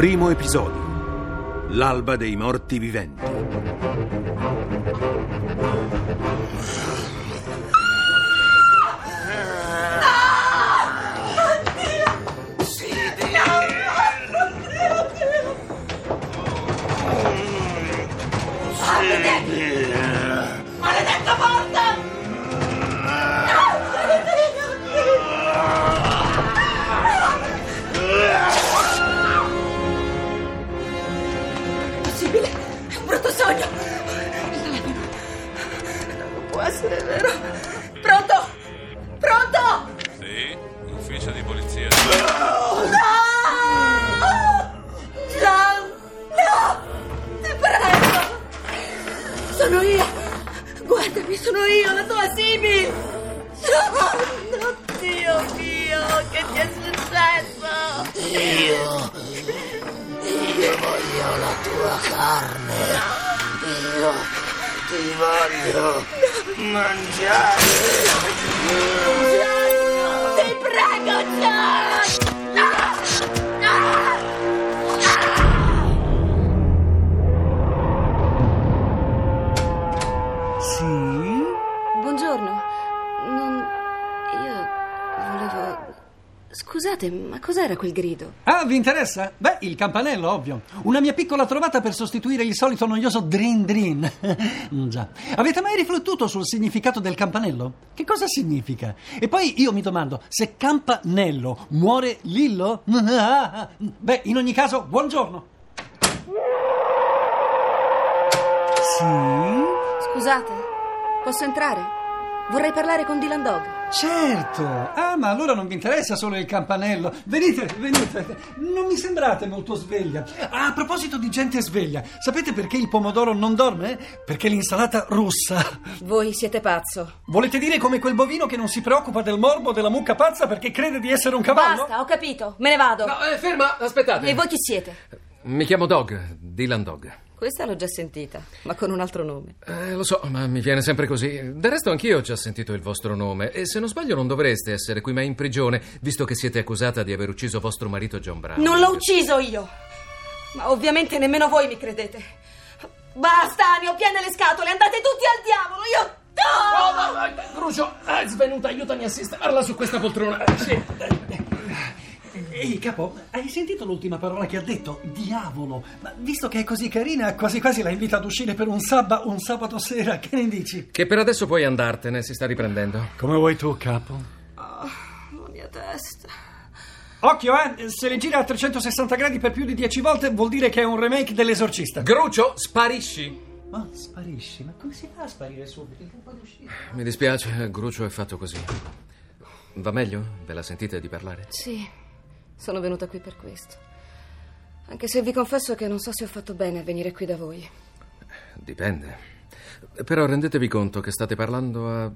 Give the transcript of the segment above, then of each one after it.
Primo episodio L'alba dei morti viventi ufficio di polizia. No! No! No! Ti prego! Sono io! Guardami, sono io, la tua Sibyl! No! no, Dio mio, che ti è successo? Io, io voglio la tua carne. Io ti voglio mangiare. Prego, John! No! No! Sì? Buongiorno. Non. Io volevo. Scusate, ma cos'era quel grido? Ah, vi interessa? Beh, il campanello, ovvio. Una mia piccola trovata per sostituire il solito noioso drin drin. Già. Avete mai riflettuto sul significato del campanello? Che cosa significa? E poi io mi domando, se campanello muore Lillo? Beh, in ogni caso, buongiorno. Sì? Scusate, posso entrare? Vorrei parlare con Dylan Dog. Certo! Ah, ma allora non vi interessa solo il campanello. Venite, venite. Non mi sembrate molto sveglia. Ah, a proposito di gente sveglia, sapete perché il pomodoro non dorme? Perché l'insalata russa. Voi siete pazzo. Volete dire come quel bovino che non si preoccupa del morbo della mucca pazza perché crede di essere un cavallo? Basta, ho capito. Me ne vado. No, eh, ferma, aspettate. E voi chi siete? Mi chiamo Dog, Dylan Dog. Questa l'ho già sentita, ma con un altro nome. Eh, lo so, ma mi viene sempre così. Del resto anch'io ho già sentito il vostro nome e se non sbaglio non dovreste essere qui ma in prigione, visto che siete accusata di aver ucciso vostro marito John Brown. Non l'ho ucciso io! Ma ovviamente nemmeno voi mi credete. Basta, ne ho piene le scatole, andate tutti al diavolo, io... Oh, no, no, Crucio, ah, svenuta, aiutami a sistemarla su questa poltrona. Sì. Ehi, capo, hai sentito l'ultima parola che ha detto? Diavolo! Ma visto che è così carina, quasi quasi la invita ad uscire per un, sabba, un sabato sera. Che ne dici? Che per adesso puoi andartene, si sta riprendendo. Come vuoi tu, capo? La mia testa. Occhio, eh! Se le gira a 360 gradi per più di 10 volte vuol dire che è un remake dell'esorcista. Grucio, sparisci. Ma sparisci? Ma come si fa a sparire subito? Non può uscire. Mi dispiace, Grucio è fatto così. Va meglio? Ve la sentite di parlare? Sì, sono venuta qui per questo. Anche se vi confesso che non so se ho fatto bene a venire qui da voi. Dipende. Però rendetevi conto che state parlando a.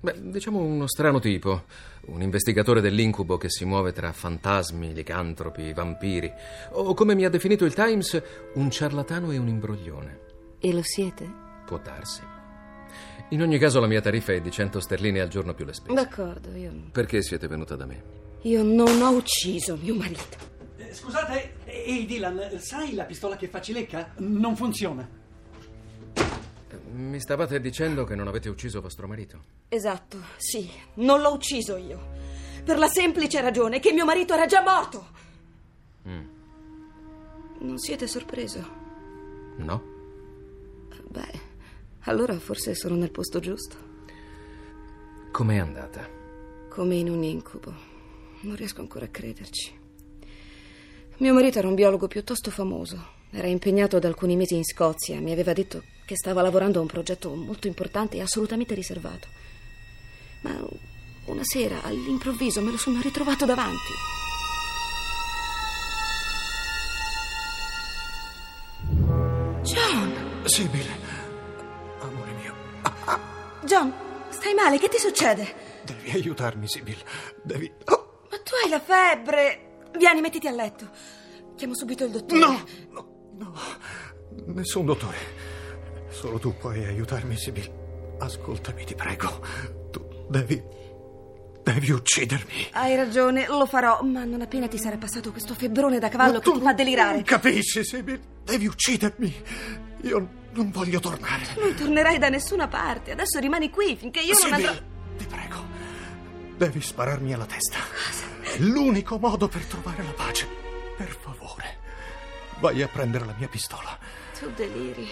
Beh, diciamo uno strano tipo. Un investigatore dell'incubo che si muove tra fantasmi, licantropi, vampiri. O come mi ha definito il Times, un ciarlatano e un imbroglione. E lo siete? Può darsi. In ogni caso la mia tariffa è di 100 sterline al giorno più le spese. D'accordo, io. Perché siete venuta da me? Io non ho ucciso mio marito. Eh, scusate, ehi Dylan, sai la pistola che fa cilecca? Non funziona. Mi stavate dicendo che non avete ucciso vostro marito? Esatto, sì, non l'ho ucciso io. Per la semplice ragione che mio marito era già morto. Non siete sorpreso? No? Beh, allora forse sono nel posto giusto. Com'è andata? Come in un incubo non riesco ancora a crederci. Mio marito era un biologo piuttosto famoso. Era impegnato da alcuni mesi in Scozia. Mi aveva detto che stava lavorando a un progetto molto importante e assolutamente riservato. Ma una sera, all'improvviso, me lo sono ritrovato davanti. John! Sibyl, amore mio. John, stai male? Che ti succede? Devi aiutarmi, Sibyl. Devi... Oh! Hai la febbre. Vieni, mettiti a letto. Chiamo subito il dottore. no, no, no, nessun dottore. Solo tu puoi aiutarmi, Sibyl. Ascoltami, ti prego. Tu devi... Devi uccidermi. Hai ragione, lo farò, ma non appena ti sarà passato questo febbrone da cavallo Ma che ti fa delirare. Non capisci, Sibyl? Devi uccidermi. Io non voglio tornare. Non tornerai da nessuna parte. Adesso rimani qui finché io non Sibyl, andrò. ti prego. Devi spararmi alla testa. È l'unico modo per trovare la pace. Per favore. Vai a prendere la mia pistola. Tu deliri.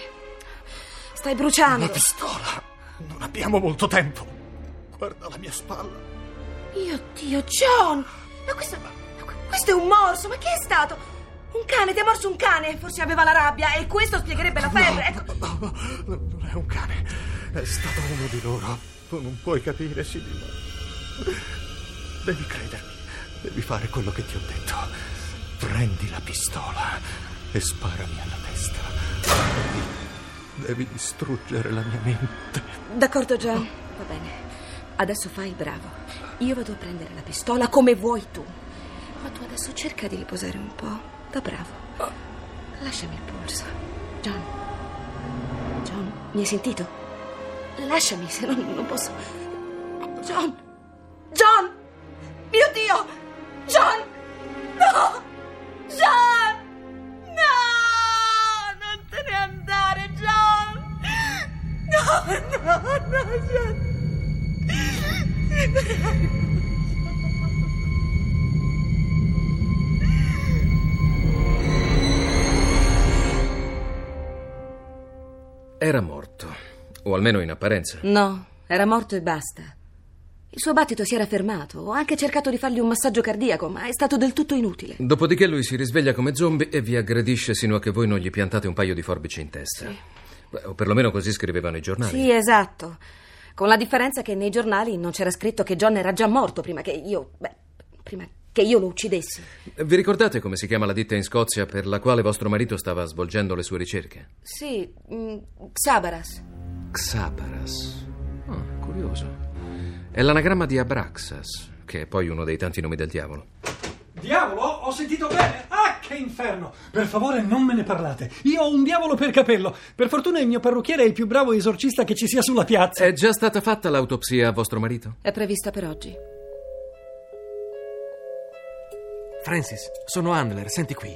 Stai bruciando. La pistola. Non abbiamo molto tempo. Guarda la mia spalla. Mio Dio, John! Ma questo. questo è un morso, ma che è stato? Un cane, ti ha morso un cane? Forse aveva la rabbia e questo spiegherebbe la febbre. Ecco. No, no, no, non è un cane. È stato uno di loro. Tu non puoi capire, Sibyl. Devi credermi. Devi fare quello che ti ho detto. Prendi la pistola e sparami alla testa. Devi, devi distruggere la mia mente. D'accordo, John. Va bene. Adesso fai il bravo. Io vado a prendere la pistola come vuoi tu. Ma tu adesso cerca di riposare un po'. Da bravo. Lasciami il polso. John. John, mi hai sentito? Lasciami, se no non posso. John. John! Mio Dio! John! No! John! No! Non te ne andare, John! No, no, no, John! Era morto, o almeno in apparenza. No, era morto e basta. Il suo battito si era fermato. Ho anche cercato di fargli un massaggio cardiaco, ma è stato del tutto inutile. Dopodiché lui si risveglia come zombie e vi aggredisce sino a che voi non gli piantate un paio di forbici in testa. Beh, o perlomeno così scrivevano i giornali. Sì, esatto. Con la differenza che nei giornali non c'era scritto che John era già morto prima che io. Beh, prima che io lo uccidessi. Vi ricordate come si chiama la ditta in Scozia per la quale vostro marito stava svolgendo le sue ricerche? Sì, mm, Xabaras. Xabaras. Ah, curioso. È l'anagramma di Abraxas, che è poi uno dei tanti nomi del diavolo. Diavolo? Ho sentito bene? Ah, che inferno! Per favore, non me ne parlate. Io ho un diavolo per capello. Per fortuna il mio parrucchiere è il più bravo esorcista che ci sia sulla piazza. È già stata fatta l'autopsia a vostro marito? È prevista per oggi. Francis, sono Handler, senti qui.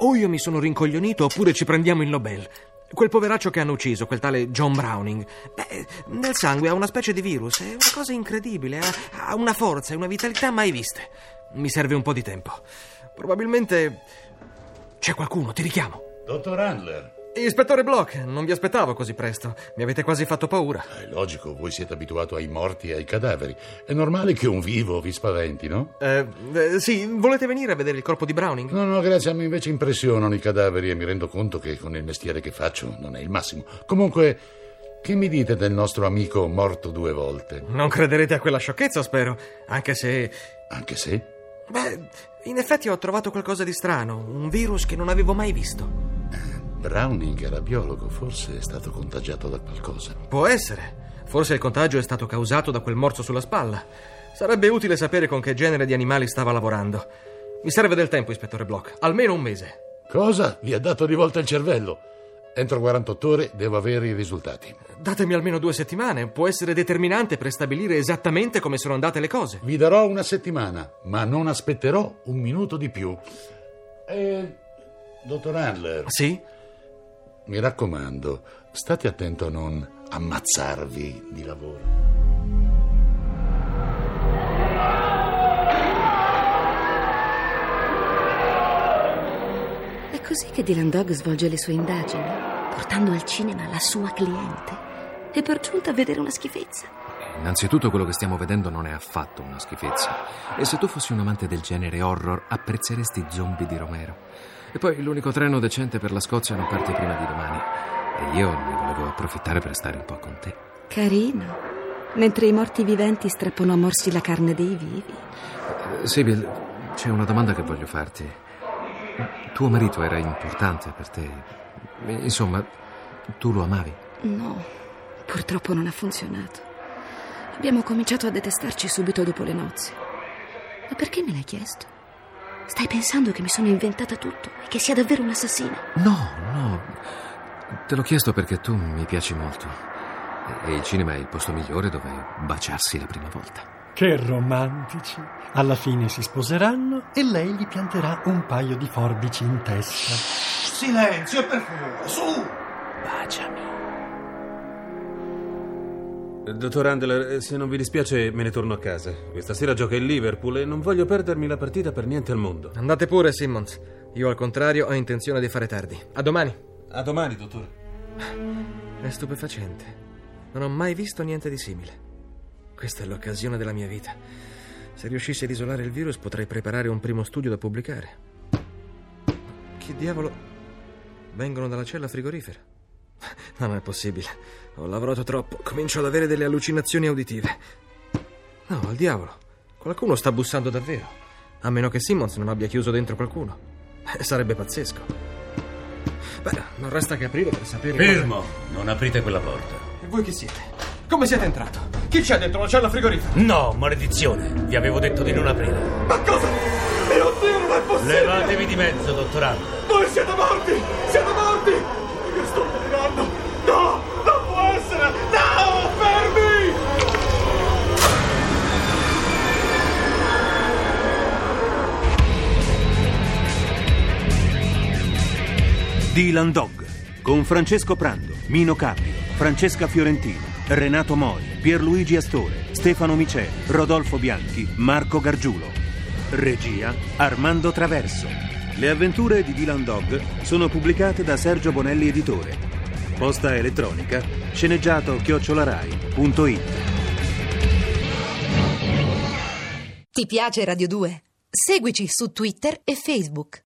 O io mi sono rincoglionito oppure ci prendiamo il Nobel. Quel poveraccio che hanno ucciso, quel tale John Browning, beh, nel sangue ha una specie di virus, è una cosa incredibile, ha, ha una forza e una vitalità mai viste. Mi serve un po' di tempo. Probabilmente c'è qualcuno, ti richiamo. Dottor Handler, Ispettore Block, non vi aspettavo così presto. Mi avete quasi fatto paura. è logico, voi siete abituato ai morti e ai cadaveri. È normale che un vivo vi spaventi, no? Eh, eh, sì, volete venire a vedere il corpo di Browning? No, no, grazie, a me invece impressionano i cadaveri e mi rendo conto che con il mestiere che faccio non è il massimo. Comunque, che mi dite del nostro amico morto due volte? Non crederete a quella sciocchezza, spero. Anche se. Anche se? Beh, in effetti ho trovato qualcosa di strano, un virus che non avevo mai visto. Browning era biologo, forse è stato contagiato da qualcosa. Può essere. Forse il contagio è stato causato da quel morso sulla spalla. Sarebbe utile sapere con che genere di animali stava lavorando. Mi serve del tempo, ispettore Block, almeno un mese. Cosa? Vi ha dato di volta il cervello? Entro 48 ore devo avere i risultati. Datemi almeno due settimane, può essere determinante per stabilire esattamente come sono andate le cose. Vi darò una settimana, ma non aspetterò un minuto di più. Eh, dottor Handler, Sì? Mi raccomando, state attento a non ammazzarvi di lavoro. È così che Dylan Dog svolge le sue indagini, portando al cinema la sua cliente. E per giunta a vedere una schifezza. Innanzitutto quello che stiamo vedendo non è affatto una schifezza. E se tu fossi un amante del genere horror, apprezzeresti Zombie di Romero. E poi l'unico treno decente per la Scozia non parte prima di domani. E io ne volevo approfittare per stare un po' con te. Carino. Mentre i morti viventi strappano a morsi la carne dei vivi. Eh, Sibyl, c'è una domanda che voglio farti. Tuo marito era importante per te. Insomma, Tu lo amavi? No, purtroppo non ha funzionato. Abbiamo cominciato a detestarci subito dopo le nozze. Ma perché me l'hai chiesto? Stai pensando che mi sono inventata tutto e che sia davvero un'assassina? No, no. Te l'ho chiesto perché tu mi piaci molto. E il cinema è il posto migliore dove baciarsi la prima volta. Che romantici. Alla fine si sposeranno e lei gli pianterà un paio di forbici in testa. Silenzio, per favore, su! Baciami. Dottor Handler, se non vi dispiace me ne torno a casa. Questa sera gioca il Liverpool e non voglio perdermi la partita per niente al mondo. Andate pure, Simmons. Io al contrario ho intenzione di fare tardi. A domani. A domani, dottore. È stupefacente. Non ho mai visto niente di simile. Questa è l'occasione della mia vita. Se riuscissi ad isolare il virus potrei preparare un primo studio da pubblicare. Chi diavolo? Vengono dalla cella frigorifera. No, non è possibile. Ho lavorato troppo. Comincio ad avere delle allucinazioni uditive. No, al diavolo. Qualcuno sta bussando davvero. A meno che Simmons non abbia chiuso dentro qualcuno. Eh, Sarebbe pazzesco. Beh, non resta che aprire per sapere. Fermo! Non aprite quella porta. E voi chi siete? Come siete entrato? Chi c'è dentro la cella frigorifera? No, maledizione! Vi avevo detto di non aprire. Ma cosa? Mio Dio, non è possibile! Levatevi di mezzo, dottorando. Voi siete morti! Siete morti! Dylan Dog con Francesco Prando, Mino Caprio, Francesca Fiorentino, Renato Mori, Pierluigi Astore, Stefano Micè, Rodolfo Bianchi, Marco Gargiulo. Regia Armando Traverso. Le avventure di Dylan Dog sono pubblicate da Sergio Bonelli Editore. Posta elettronica sceneggiato chiocciolarai.it Ti piace Radio 2? Seguici su Twitter e Facebook.